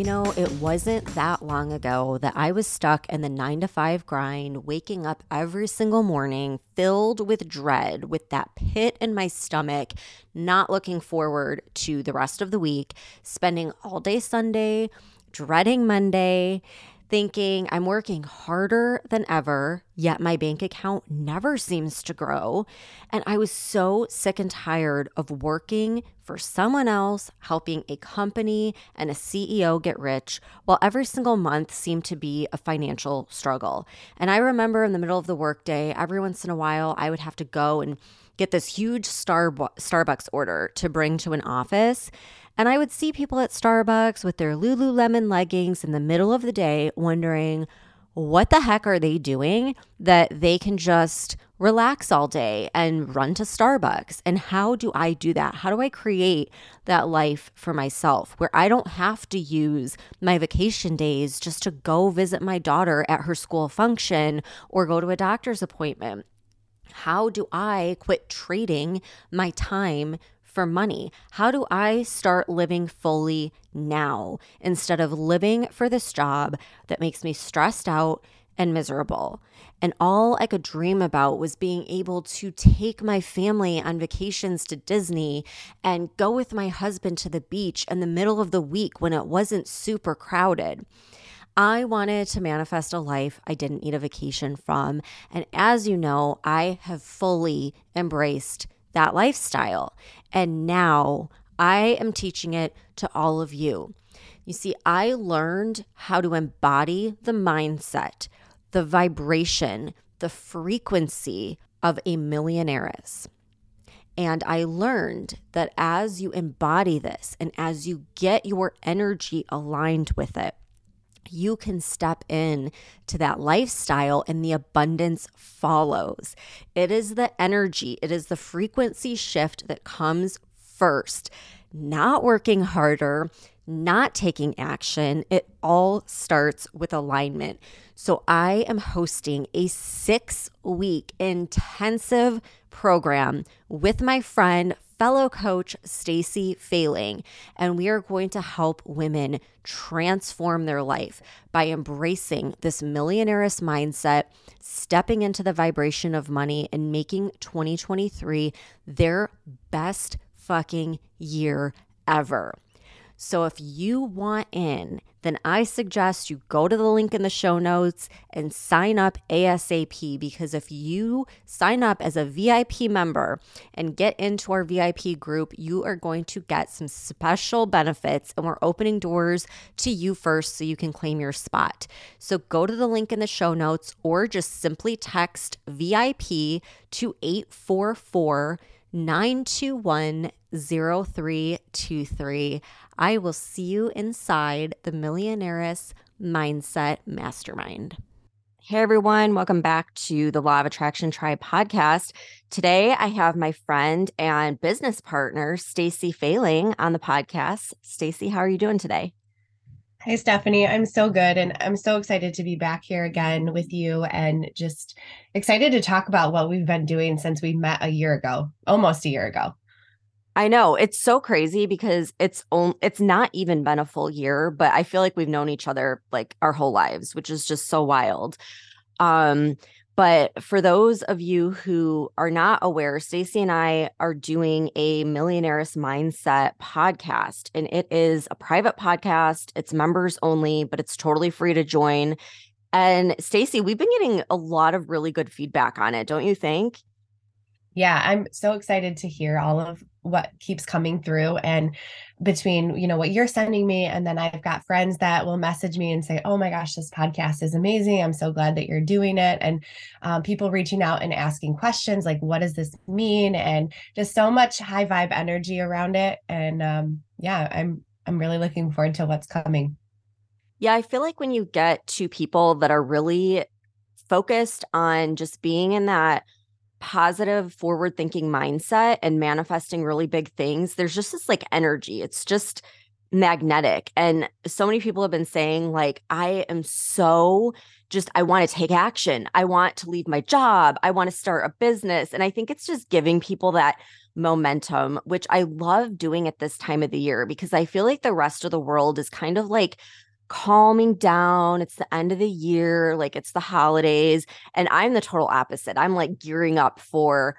You know, it wasn't that long ago that I was stuck in the nine to five grind, waking up every single morning filled with dread, with that pit in my stomach, not looking forward to the rest of the week, spending all day Sunday, dreading Monday thinking I'm working harder than ever, yet my bank account never seems to grow. And I was so sick and tired of working for someone else, helping a company and a CEO get rich, while every single month seemed to be a financial struggle. And I remember in the middle of the workday, every once in a while, I would have to go and get this huge Starbucks order to bring to an office. And I would see people at Starbucks with their Lululemon leggings in the middle of the day wondering, what the heck are they doing that they can just relax all day and run to Starbucks? And how do I do that? How do I create that life for myself where I don't have to use my vacation days just to go visit my daughter at her school function or go to a doctor's appointment? How do I quit trading my time for money? How do I start living fully now instead of living for this job that makes me stressed out and miserable? And all I could dream about was being able to take my family on vacations to Disney and go with my husband to the beach in the middle of the week when it wasn't super crowded. I wanted to manifest a life I didn't need a vacation from. And as you know, I have fully embraced that lifestyle. And now I am teaching it to all of you. You see, I learned how to embody the mindset, the vibration, the frequency of a millionairess. And I learned that as you embody this and as you get your energy aligned with it, you can step in to that lifestyle and the abundance follows. It is the energy, it is the frequency shift that comes first. Not working harder, not taking action. It all starts with alignment. So, I am hosting a six week intensive program with my friend, fellow coach Stacy Fayling, and we are going to help women transform their life by embracing this millionaire's mindset, stepping into the vibration of money, and making 2023 their best fucking year ever. So if you want in, then I suggest you go to the link in the show notes and sign up ASAP because if you sign up as a VIP member and get into our VIP group, you are going to get some special benefits and we're opening doors to you first so you can claim your spot. So go to the link in the show notes or just simply text VIP to 844 921 0323. I will see you inside the Millionaire's Mindset Mastermind. Hey everyone, welcome back to the Law of Attraction Tribe podcast. Today I have my friend and business partner Stacy Fayling on the podcast. Stacy, how are you doing today? Hi Stephanie, I'm so good and I'm so excited to be back here again with you and just excited to talk about what we've been doing since we met a year ago, almost a year ago. I know it's so crazy because it's on, it's not even been a full year, but I feel like we've known each other like our whole lives, which is just so wild. Um, but for those of you who are not aware, Stacy and I are doing a Millionaire's Mindset podcast, and it is a private podcast. It's members only, but it's totally free to join. And Stacy, we've been getting a lot of really good feedback on it, don't you think? Yeah, I'm so excited to hear all of what keeps coming through and between you know what you're sending me and then I've got friends that will message me and say, "Oh my gosh, this podcast is amazing. I'm so glad that you're doing it." And um, people reaching out and asking questions like, "What does this mean?" and just so much high vibe energy around it. And um, yeah, I'm I'm really looking forward to what's coming. Yeah, I feel like when you get to people that are really focused on just being in that positive forward thinking mindset and manifesting really big things there's just this like energy. It's just magnetic. And so many people have been saying like i am so just i want to take action. I want to leave my job. I want to start a business. And i think it's just giving people that momentum, which I love doing at this time of the year because I feel like the rest of the world is kind of like calming down. It's the end of the year, like it's the holidays. And I'm the total opposite. I'm like gearing up for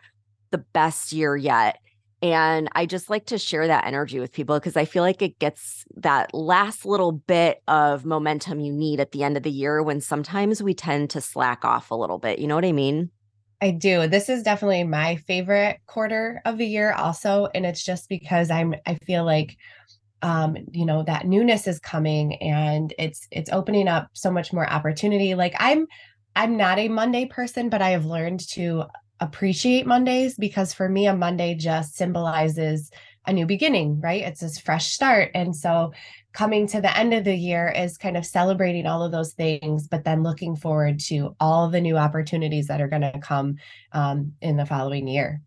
the best year yet. And I just like to share that energy with people because I feel like it gets that last little bit of momentum you need at the end of the year when sometimes we tend to slack off a little bit. You know what I mean? I do. This is definitely my favorite quarter of the year also and it's just because I'm I feel like um you know that newness is coming and it's it's opening up so much more opportunity. Like I'm I'm not a Monday person but I have learned to appreciate Mondays because for me a Monday just symbolizes a new beginning, right? It's this fresh start. And so coming to the end of the year is kind of celebrating all of those things, but then looking forward to all the new opportunities that are going to come um, in the following year.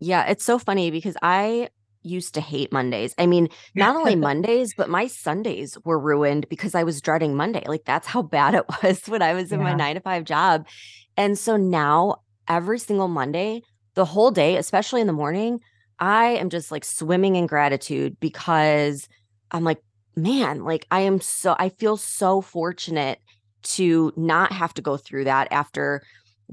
Yeah, it's so funny because I used to hate Mondays. I mean, not only Mondays, but my Sundays were ruined because I was dreading Monday. Like that's how bad it was when I was in yeah. my nine to five job. And so now every single Monday, the whole day, especially in the morning, I am just like swimming in gratitude because I'm like, man, like I am so, I feel so fortunate to not have to go through that after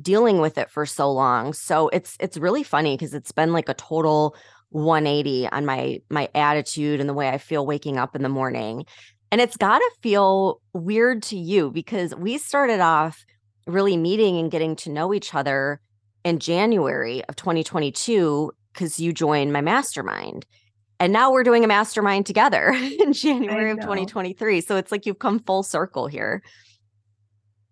dealing with it for so long. So it's it's really funny because it's been like a total 180 on my my attitude and the way I feel waking up in the morning. And it's got to feel weird to you because we started off really meeting and getting to know each other in January of 2022 because you joined my mastermind. And now we're doing a mastermind together in January of 2023. So it's like you've come full circle here.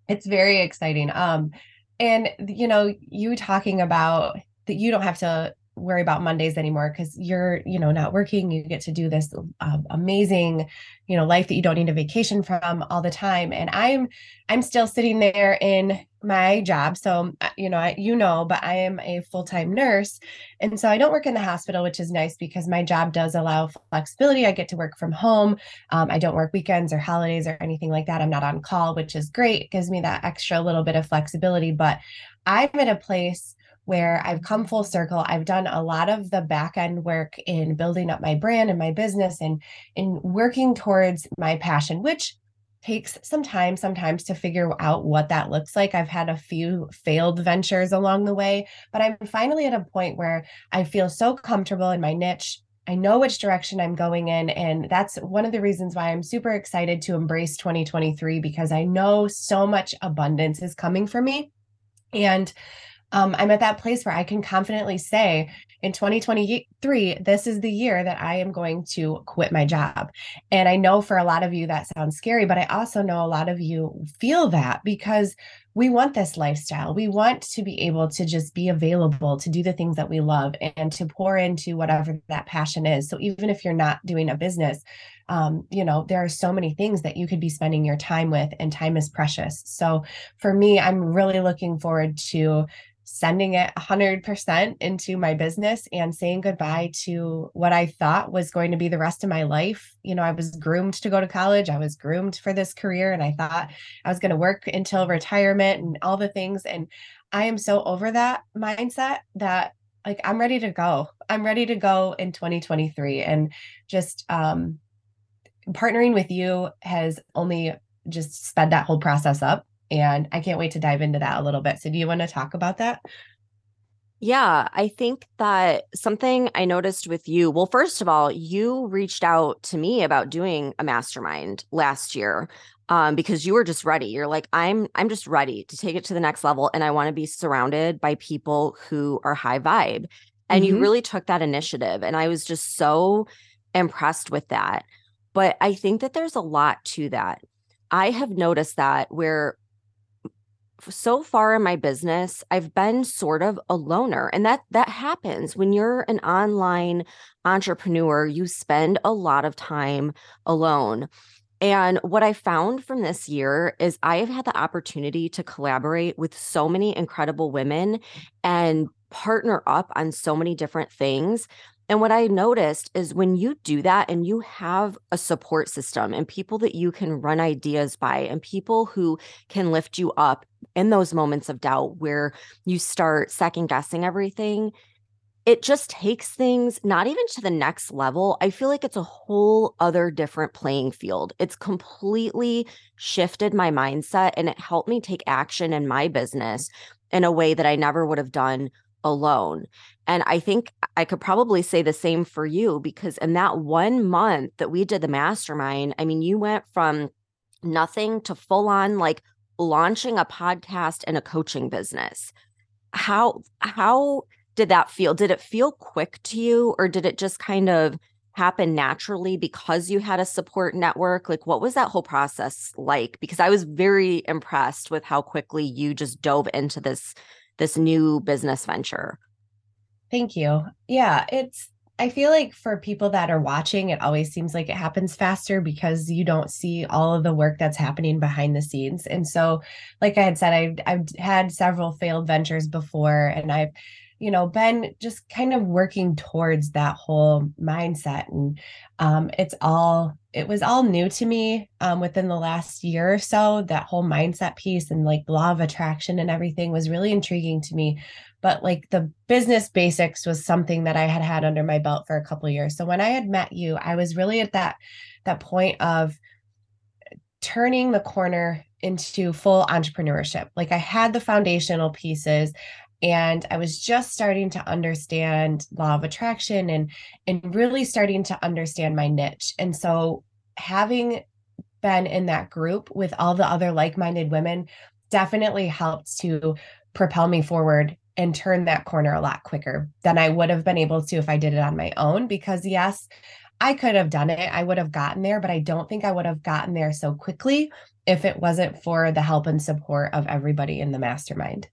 It's very exciting. Um, and you know, you talking about that you don't have to worry about Mondays anymore because you're, you know, not working. You get to do this uh, amazing, you know, life that you don't need a vacation from all the time. And I'm, I'm still sitting there in my job. So, uh, you know, I, you know, but I am a full time nurse. And so I don't work in the hospital, which is nice because my job does allow flexibility. I get to work from home. Um, I don't work weekends or holidays or anything like that. I'm not on call, which is great. It gives me that extra little bit of flexibility. But I'm at a place where I've come full circle. I've done a lot of the back end work in building up my brand and my business and in working towards my passion, which takes some time sometimes to figure out what that looks like. I've had a few failed ventures along the way, but I'm finally at a point where I feel so comfortable in my niche. I know which direction I'm going in. And that's one of the reasons why I'm super excited to embrace 2023 because I know so much abundance is coming for me. And um, I'm at that place where I can confidently say in 2023, this is the year that I am going to quit my job. And I know for a lot of you that sounds scary, but I also know a lot of you feel that because we want this lifestyle. We want to be able to just be available to do the things that we love and to pour into whatever that passion is. So even if you're not doing a business, um, you know, there are so many things that you could be spending your time with, and time is precious. So for me, I'm really looking forward to sending it 100% into my business and saying goodbye to what I thought was going to be the rest of my life. You know, I was groomed to go to college, I was groomed for this career, and I thought I was going to work until retirement and all the things. And I am so over that mindset that like I'm ready to go. I'm ready to go in 2023 and just um partnering with you has only just sped that whole process up and I can't wait to dive into that a little bit. So, do you want to talk about that? Yeah, I think that something I noticed with you, well, first of all, you reached out to me about doing a mastermind last year um, because you were just ready. You're like, I'm I'm just ready to take it to the next level and I want to be surrounded by people who are high vibe. And mm-hmm. you really took that initiative. And I was just so impressed with that. But I think that there's a lot to that. I have noticed that where so far in my business i've been sort of a loner and that that happens. When you're an online entrepreneur you spend a lot of time alone and what i found from this year is i have had the opportunity to collaborate with so many incredible women and partner up on so many different things and what I noticed is when you do that and you have a support system and people that you can run ideas by and people who can lift you up in those moments of doubt where you start second guessing everything, it just takes things not even to the next level. I feel like it's a whole other different playing field. It's completely shifted my mindset and it helped me take action in my business in a way that I never would have done alone. And I think I could probably say the same for you because in that one month that we did the mastermind, I mean, you went from nothing to full on like launching a podcast and a coaching business. How how did that feel? Did it feel quick to you or did it just kind of happen naturally because you had a support network? Like what was that whole process like? Because I was very impressed with how quickly you just dove into this this new business venture. Thank you. Yeah, it's I feel like for people that are watching, it always seems like it happens faster because you don't see all of the work that's happening behind the scenes. And so, like I had said, I've, I've had several failed ventures before, and I've, you know, been just kind of working towards that whole mindset. And um, it's all, it was all new to me um, within the last year or so. That whole mindset piece and like law of attraction and everything was really intriguing to me but like the business basics was something that I had had under my belt for a couple years. So when I had met you, I was really at that that point of turning the corner into full entrepreneurship. Like I had the foundational pieces and I was just starting to understand law of attraction and and really starting to understand my niche. And so having been in that group with all the other like-minded women definitely helped to propel me forward and turn that corner a lot quicker than I would have been able to if I did it on my own. Because, yes, I could have done it. I would have gotten there, but I don't think I would have gotten there so quickly if it wasn't for the help and support of everybody in the mastermind.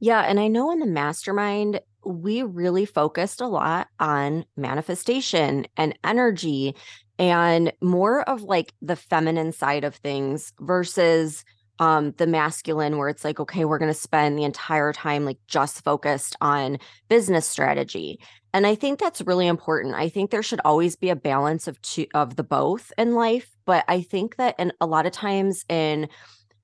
Yeah. And I know in the mastermind, we really focused a lot on manifestation and energy and more of like the feminine side of things versus um the masculine where it's like okay we're going to spend the entire time like just focused on business strategy and i think that's really important i think there should always be a balance of two of the both in life but i think that in a lot of times in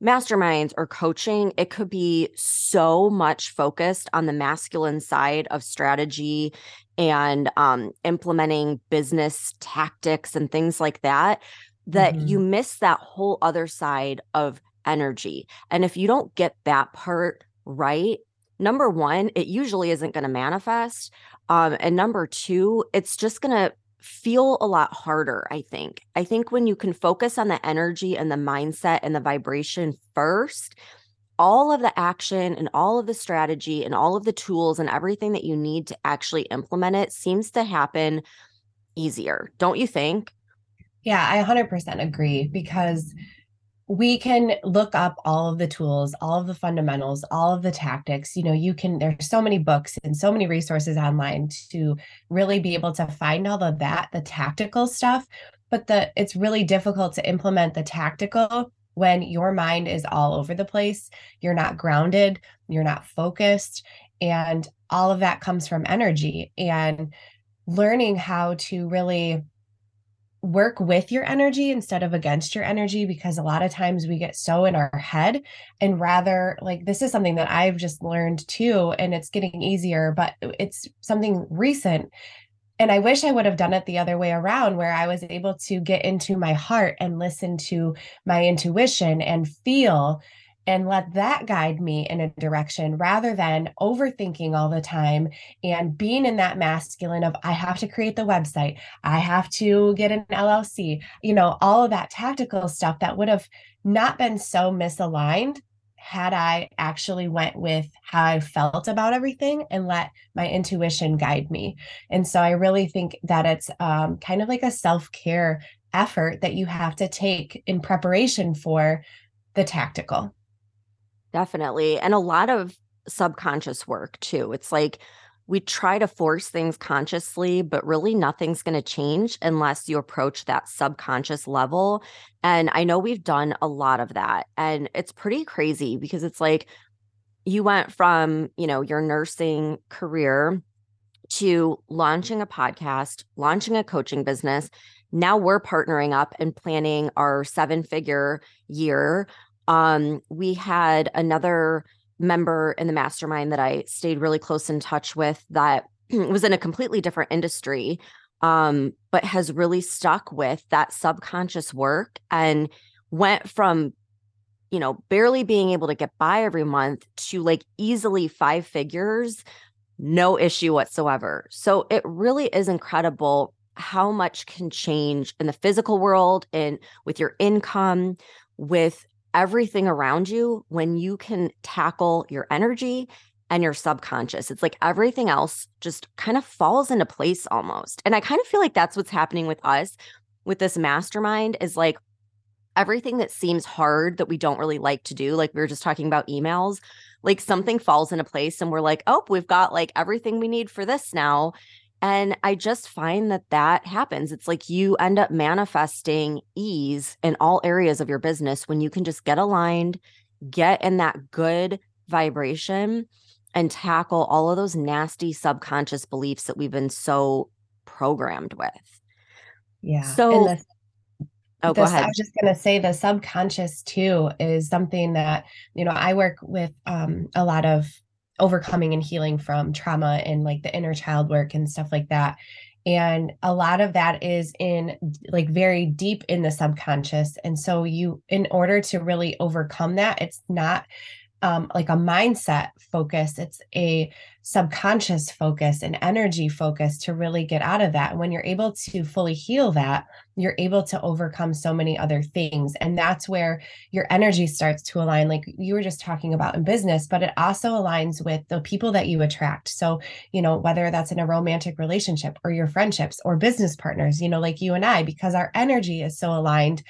masterminds or coaching it could be so much focused on the masculine side of strategy and um, implementing business tactics and things like that that mm-hmm. you miss that whole other side of energy. And if you don't get that part right, number one, it usually isn't going to manifest. Um, and number two, it's just going to feel a lot harder, I think. I think when you can focus on the energy and the mindset and the vibration first, all of the action and all of the strategy and all of the tools and everything that you need to actually implement it seems to happen easier. Don't you think? Yeah, I 100% agree because we can look up all of the tools, all of the fundamentals, all of the tactics. You know, you can, there's so many books and so many resources online to really be able to find all of that, the tactical stuff. But the it's really difficult to implement the tactical when your mind is all over the place. You're not grounded, you're not focused. And all of that comes from energy and learning how to really work with your energy instead of against your energy because a lot of times we get so in our head. And rather like this is something that I've just learned too and it's getting easier but it's something recent. And I wish I would have done it the other way around where I was able to get into my heart and listen to my intuition and feel and let that guide me in a direction rather than overthinking all the time and being in that masculine of I have to create the website, I have to get an LLC, you know, all of that tactical stuff that would have not been so misaligned had I actually went with how I felt about everything and let my intuition guide me. And so I really think that it's um, kind of like a self care effort that you have to take in preparation for the tactical. Definitely. And a lot of subconscious work too. It's like we try to force things consciously, but really nothing's going to change unless you approach that subconscious level. And I know we've done a lot of that. And it's pretty crazy because it's like you went from, you know, your nursing career to launching a podcast, launching a coaching business. Now we're partnering up and planning our seven figure year um, we had another member in the mastermind that I stayed really close in touch with that was in a completely different industry, um, but has really stuck with that subconscious work and went from, you know, barely being able to get by every month to like easily five figures, no issue whatsoever. So it really is incredible how much can change in the physical world and with your income, with everything around you when you can tackle your energy and your subconscious. It's like everything else just kind of falls into place almost. And I kind of feel like that's what's happening with us with this mastermind is like everything that seems hard that we don't really like to do, like we were just talking about emails, like something falls into place and we're like, oh, we've got like everything we need for this now. And I just find that that happens. It's like you end up manifesting ease in all areas of your business when you can just get aligned, get in that good vibration, and tackle all of those nasty subconscious beliefs that we've been so programmed with. Yeah. So, the, oh, go ahead. I was just going to say the subconscious too is something that, you know, I work with um, a lot of overcoming and healing from trauma and like the inner child work and stuff like that. And a lot of that is in like very deep in the subconscious. And so you in order to really overcome that it's not um, like a mindset focus it's a subconscious focus and energy focus to really get out of that. And when you're able to fully heal that you're able to overcome so many other things. And that's where your energy starts to align like you were just talking about in business but it also aligns with the people that you attract. So you know whether that's in a romantic relationship or your friendships or business partners you know like you and I because our energy is so aligned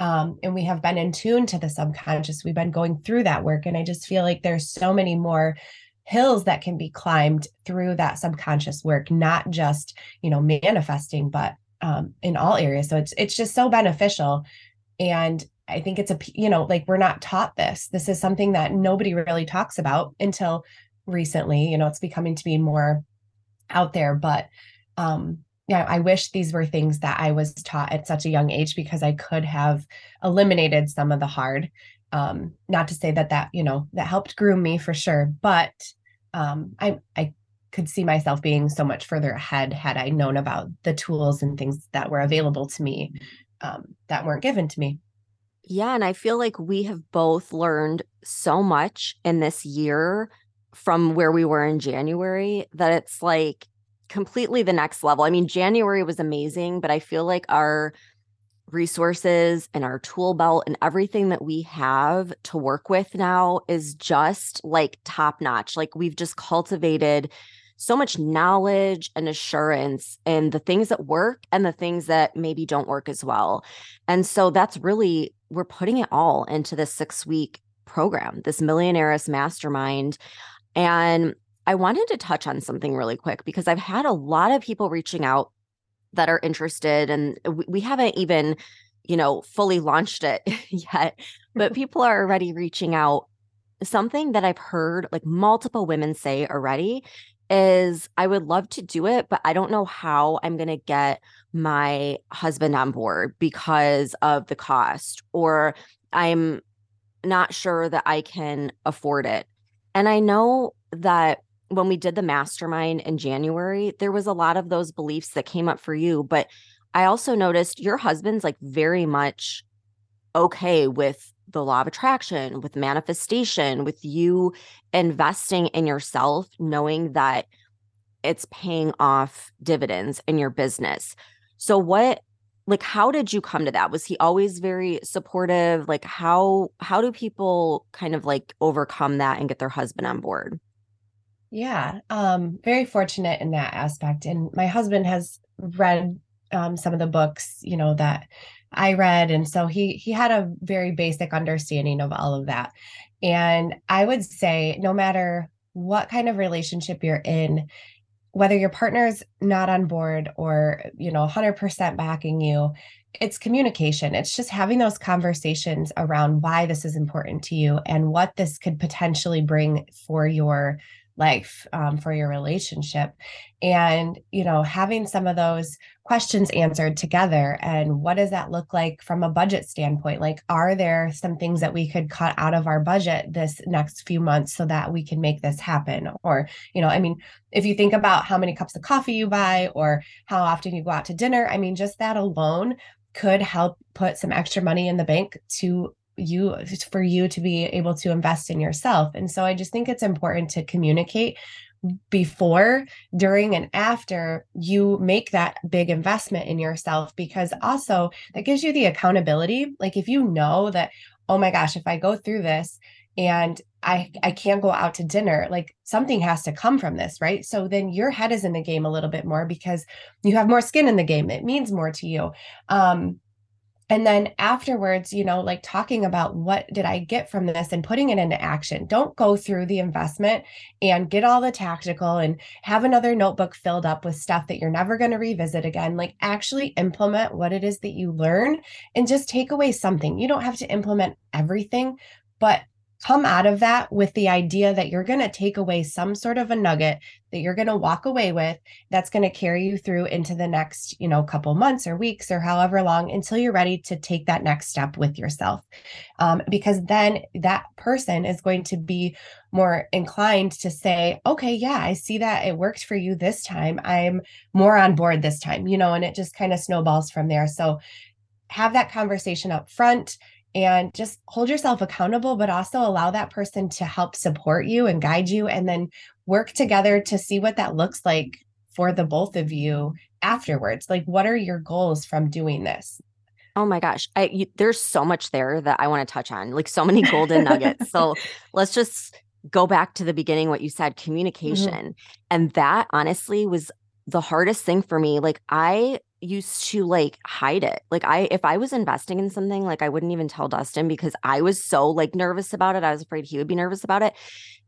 um, and we have been in tune to the subconscious. We've been going through that work, and I just feel like there's so many more hills that can be climbed through that subconscious work, not just you know manifesting, but um, in all areas. So it's it's just so beneficial, and I think it's a you know like we're not taught this. This is something that nobody really talks about until recently. You know, it's becoming to be more out there, but um yeah, I wish these were things that I was taught at such a young age because I could have eliminated some of the hard. Um, not to say that that you know that helped groom me for sure, but um, I I could see myself being so much further ahead had I known about the tools and things that were available to me um, that weren't given to me. Yeah, and I feel like we have both learned so much in this year from where we were in January that it's like completely the next level. I mean, January was amazing, but I feel like our resources and our tool belt and everything that we have to work with now is just like top notch. Like we've just cultivated so much knowledge and assurance in the things that work and the things that maybe don't work as well. And so that's really, we're putting it all into this six week program, this Millionaires Mastermind. And I wanted to touch on something really quick because I've had a lot of people reaching out that are interested, and we haven't even, you know, fully launched it yet, but people are already reaching out. Something that I've heard like multiple women say already is I would love to do it, but I don't know how I'm going to get my husband on board because of the cost, or I'm not sure that I can afford it. And I know that when we did the mastermind in January, there was a lot of those beliefs that came up for you. But I also noticed your husband's like very much okay with the law of attraction, with manifestation, with you investing in yourself, knowing that it's paying off dividends in your business. So, what like how did you come to that was he always very supportive like how how do people kind of like overcome that and get their husband on board yeah, um, very fortunate in that aspect. And my husband has read um, some of the books, you know, that I read, and so he he had a very basic understanding of all of that. And I would say, no matter what kind of relationship you're in, whether your partner's not on board or you know 100% backing you it's communication it's just having those conversations around why this is important to you and what this could potentially bring for your life um, for your relationship. And you know having some of those questions answered together and what does that look like from a budget standpoint? Like are there some things that we could cut out of our budget this next few months so that we can make this happen? Or you know i mean if you think about how many cups of coffee you buy or how often you go out to dinner i mean just that alone could help put some extra money in the bank to you for you to be able to invest in yourself. And so I just think it's important to communicate before, during, and after you make that big investment in yourself, because also that gives you the accountability. Like if you know that, oh my gosh, if I go through this and I I can't go out to dinner, like something has to come from this, right? So then your head is in the game a little bit more because you have more skin in the game. It means more to you. Um, and then afterwards you know like talking about what did i get from this and putting it into action. Don't go through the investment and get all the tactical and have another notebook filled up with stuff that you're never going to revisit again. Like actually implement what it is that you learn and just take away something. You don't have to implement everything but come out of that with the idea that you're going to take away some sort of a nugget that you're going to walk away with that's going to carry you through into the next you know couple months or weeks or however long until you're ready to take that next step with yourself. Um, because then that person is going to be more inclined to say okay yeah i see that it worked for you this time. I'm more on board this time you know and it just kind of snowballs from there. So have that conversation up front and just hold yourself accountable, but also allow that person to help support you and guide you, and then work together to see what that looks like for the both of you afterwards. Like, what are your goals from doing this? Oh my gosh, I, you, there's so much there that I want to touch on, like so many golden nuggets. so let's just go back to the beginning, what you said mm-hmm. communication. Mm-hmm. And that honestly was the hardest thing for me. Like, I used to like hide it. Like I if I was investing in something, like I wouldn't even tell Dustin because I was so like nervous about it. I was afraid he would be nervous about it.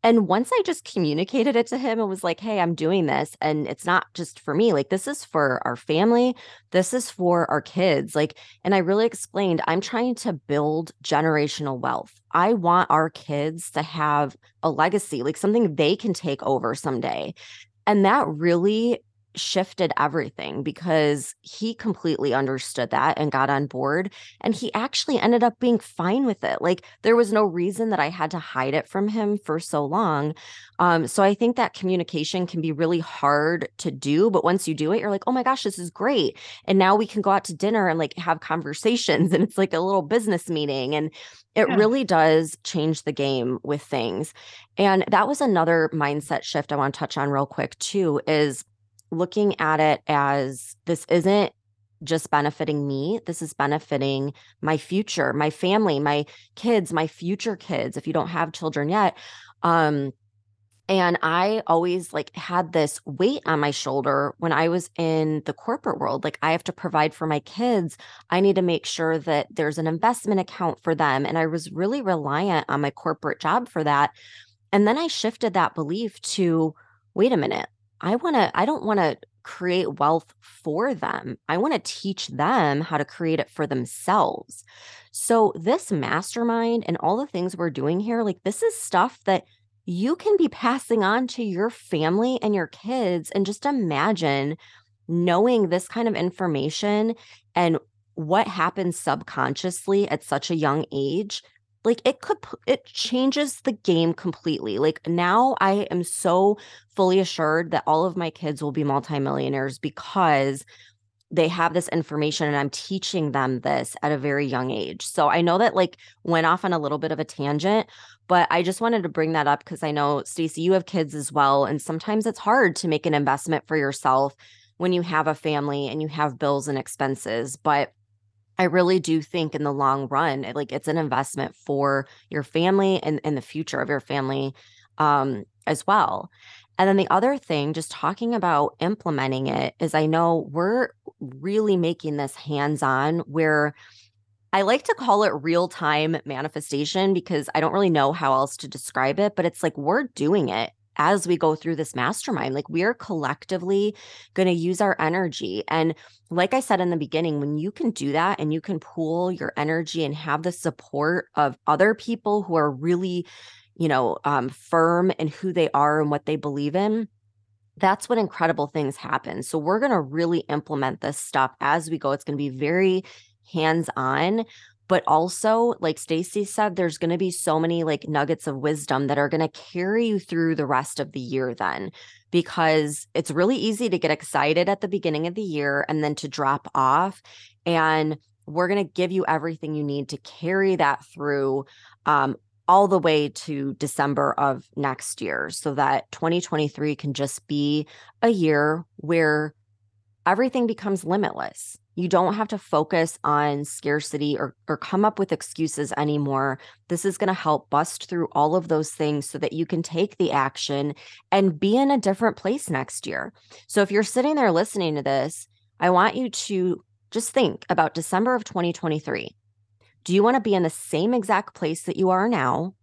And once I just communicated it to him and was like, "Hey, I'm doing this and it's not just for me. Like this is for our family. This is for our kids." Like and I really explained, I'm trying to build generational wealth. I want our kids to have a legacy, like something they can take over someday. And that really shifted everything because he completely understood that and got on board. And he actually ended up being fine with it. Like there was no reason that I had to hide it from him for so long. Um, so I think that communication can be really hard to do. But once you do it, you're like, oh my gosh, this is great. And now we can go out to dinner and like have conversations. And it's like a little business meeting. And it yeah. really does change the game with things. And that was another mindset shift I want to touch on real quick, too, is looking at it as this isn't just benefiting me. This is benefiting my future, my family, my kids, my future kids, if you don't have children yet. Um, and I always like had this weight on my shoulder when I was in the corporate world. Like I have to provide for my kids. I need to make sure that there's an investment account for them. And I was really reliant on my corporate job for that. And then I shifted that belief to wait a minute, I want to, I don't want to create wealth for them. I want to teach them how to create it for themselves. So, this mastermind and all the things we're doing here, like this is stuff that you can be passing on to your family and your kids. And just imagine knowing this kind of information and what happens subconsciously at such a young age like it could it changes the game completely like now i am so fully assured that all of my kids will be multimillionaires because they have this information and i'm teaching them this at a very young age. So i know that like went off on a little bit of a tangent but i just wanted to bring that up because i know stacy you have kids as well and sometimes it's hard to make an investment for yourself when you have a family and you have bills and expenses but I really do think in the long run, like it's an investment for your family and, and the future of your family um, as well. And then the other thing, just talking about implementing it, is I know we're really making this hands on where I like to call it real time manifestation because I don't really know how else to describe it, but it's like we're doing it as we go through this mastermind. Like we are collectively going to use our energy. And like I said in the beginning, when you can do that and you can pool your energy and have the support of other people who are really you know, um, firm in who they are and what they believe in, that's when incredible things happen. So we're going to really implement this stuff as we go. It's going to be very hands on, but also like Stacy said there's going to be so many like nuggets of wisdom that are going to carry you through the rest of the year then because it's really easy to get excited at the beginning of the year and then to drop off and we're going to give you everything you need to carry that through um, all the way to December of next year so that 2023 can just be a year where everything becomes limitless. You don't have to focus on scarcity or, or come up with excuses anymore. This is going to help bust through all of those things so that you can take the action and be in a different place next year. So if you're sitting there listening to this, I want you to just think about December of 2023. Do you want to be in the same exact place that you are now?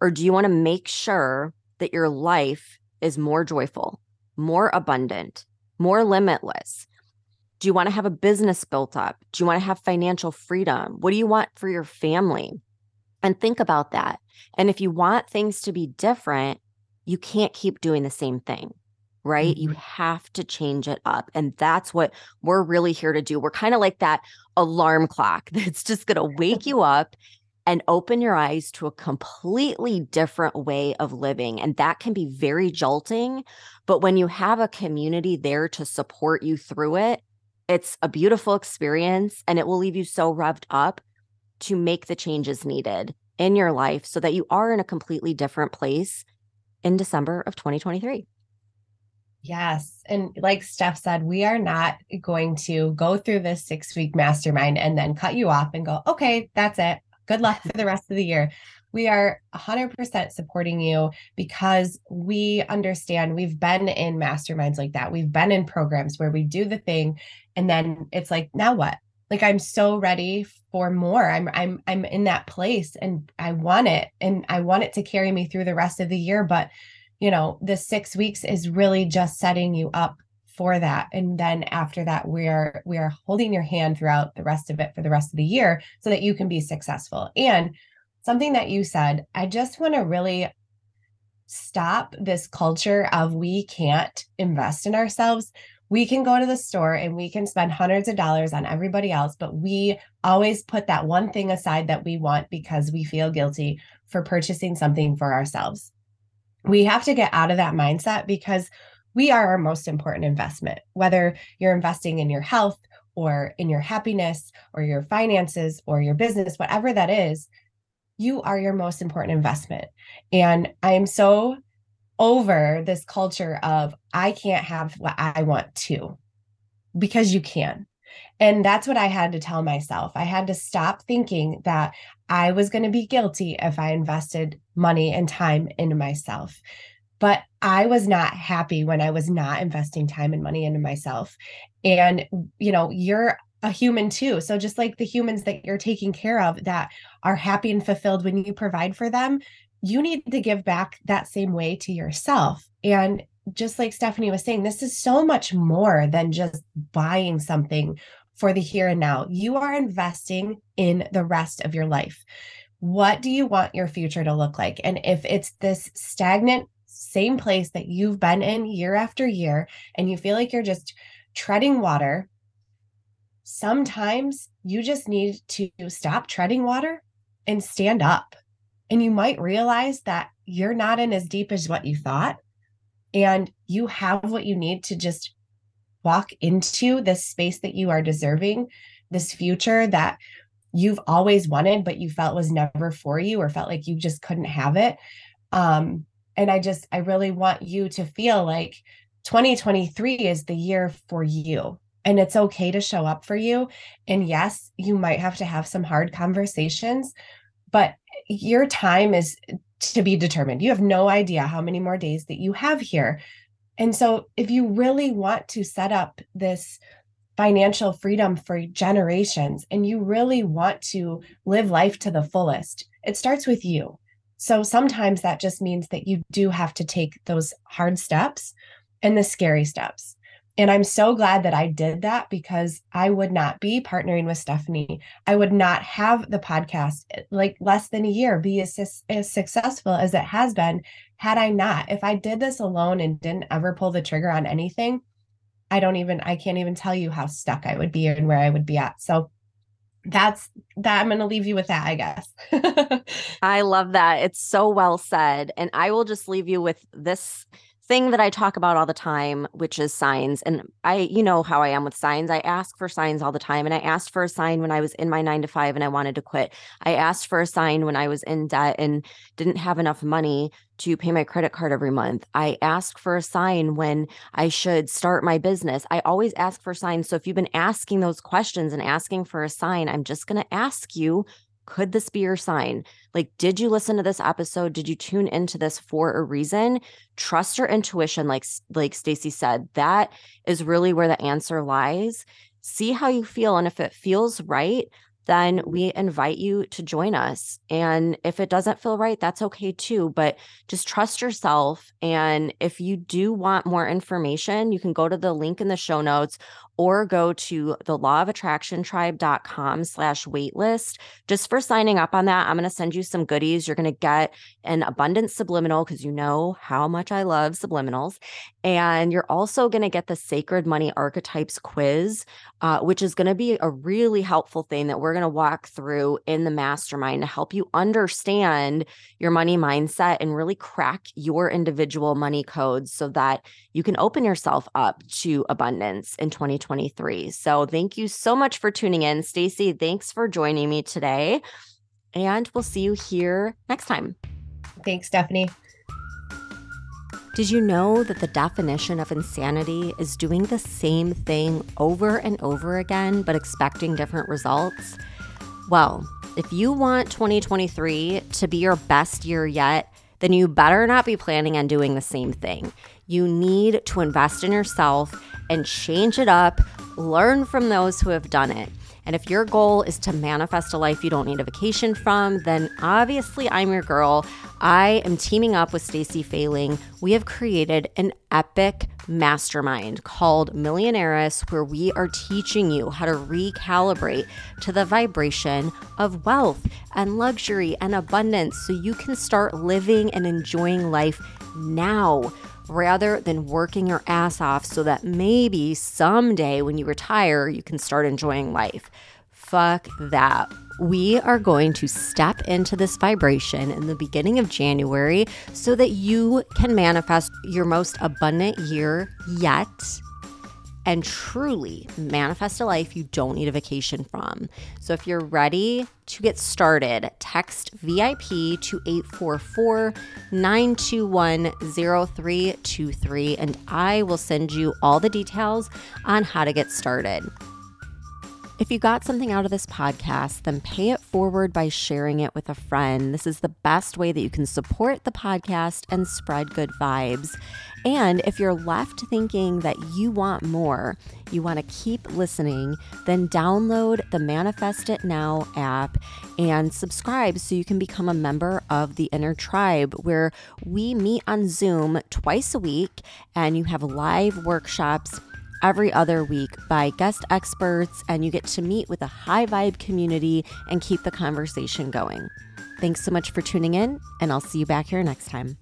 Or do you want to make sure that your life is more joyful, more abundant, more limitless? Do you want to have a business built up? Do you want to have financial freedom? What do you want for your family? And think about that. And if you want things to be different, you can't keep doing the same thing right? Mm-hmm. You have to change it up. And that's what we're really here to do. We're kind of like that alarm clock that's just going to wake you up and open your eyes to a completely different way of living. And that can be very jolting. But when you have a community there to support you through it, it's a beautiful experience and it will leave you so revved up to make the changes needed in your life so that you are in a completely different place in December of 2023. Yes. And like Steph said, we are not going to go through this six week mastermind and then cut you off and go, okay, that's it. Good luck for the rest of the year. We are 100% supporting you because we understand we've been in masterminds like that. We've been in programs where we do the thing and then it's like, now what? Like I'm so ready for more. I'm I'm I'm in that place and I want it and I want it to carry me through the rest of the year, but you know, the six weeks is really just setting you up for that. And then after that, we're we are holding your hand throughout the rest of it for the rest of the year so that you can be successful. And something that you said, I just want to really stop this culture of we can't invest in ourselves. We can go to the store and we can spend hundreds of dollars on everybody else, but we always put that one thing aside that we want because we feel guilty for purchasing something for ourselves we have to get out of that mindset because we are our most important investment, whether you're investing in your health or in your happiness or your finances or your business, whatever that is, you are your most important investment. And I am so over this culture of I can't have what I want to because you can. And that's what I had to tell myself. I had to stop thinking that I was going to be guilty if I invested money and time into myself. But I was not happy when I was not investing time and money into myself. And, you know, you're a human too. So just like the humans that you're taking care of that are happy and fulfilled when you provide for them, you need to give back that same way to yourself. And just like Stephanie was saying, this is so much more than just buying something for the here and now. You are investing in the rest of your life. What do you want your future to look like? And if it's this stagnant, same place that you've been in year after year, and you feel like you're just treading water, sometimes you just need to stop treading water and stand up. And you might realize that you're not in as deep as what you thought. And you have what you need to just walk into this space that you are deserving, this future that you've always wanted, but you felt was never for you or felt like you just couldn't have it. Um, and I just, I really want you to feel like 2023 is the year for you. And it's okay to show up for you. And yes, you might have to have some hard conversations, but your time is to be determined. You have no idea how many more days that you have here. And so, if you really want to set up this financial freedom for generations and you really want to live life to the fullest, it starts with you. So, sometimes that just means that you do have to take those hard steps and the scary steps. And I'm so glad that I did that because I would not be partnering with Stephanie. I would not have the podcast eh, like less than a year be as, as successful as it has been had I not. If I did this alone and didn't ever pull the trigger on anything, I don't even, I can't even tell you how stuck I would be and where I would be at. So that's that. I'm going to leave you with that, I guess. I love that. It's so well said. And I will just leave you with this thing that I talk about all the time, which is signs. And I, you know how I am with signs. I ask for signs all the time. And I asked for a sign when I was in my nine to five and I wanted to quit. I asked for a sign when I was in debt and didn't have enough money to pay my credit card every month. I ask for a sign when I should start my business. I always ask for signs. So if you've been asking those questions and asking for a sign, I'm just going to ask you could this be your sign? Like, did you listen to this episode? Did you tune into this for a reason? Trust your intuition, like like Stacy said. That is really where the answer lies. See how you feel, and if it feels right, then we invite you to join us. And if it doesn't feel right, that's okay too. But just trust yourself. And if you do want more information, you can go to the link in the show notes or go to the law of attraction tribe.com slash waitlist just for signing up on that i'm going to send you some goodies you're going to get an abundant subliminal because you know how much i love subliminals and you're also going to get the sacred money archetypes quiz uh, which is going to be a really helpful thing that we're going to walk through in the mastermind to help you understand your money mindset and really crack your individual money codes so that you can open yourself up to abundance in 2023. So thank you so much for tuning in. Stacy, thanks for joining me today. And we'll see you here next time. Thanks, Stephanie. Did you know that the definition of insanity is doing the same thing over and over again, but expecting different results? Well, if you want 2023 to be your best year yet, then you better not be planning on doing the same thing. You need to invest in yourself and change it up, learn from those who have done it. And if your goal is to manifest a life you don't need a vacation from, then obviously I'm your girl. I am teaming up with Stacy Fayling. We have created an epic mastermind called Millionairess, where we are teaching you how to recalibrate to the vibration of wealth and luxury and abundance so you can start living and enjoying life now rather than working your ass off so that maybe someday when you retire, you can start enjoying life. Fuck that. We are going to step into this vibration in the beginning of January so that you can manifest your most abundant year yet and truly manifest a life you don't need a vacation from. So if you're ready to get started, text VIP to 844 921 0323 and I will send you all the details on how to get started. If you got something out of this podcast, then pay it forward by sharing it with a friend. This is the best way that you can support the podcast and spread good vibes. And if you're left thinking that you want more, you want to keep listening, then download the Manifest It Now app and subscribe so you can become a member of the Inner Tribe, where we meet on Zoom twice a week and you have live workshops every other week by guest experts, and you get to meet with a high vibe community and keep the conversation going. Thanks so much for tuning in, and I'll see you back here next time.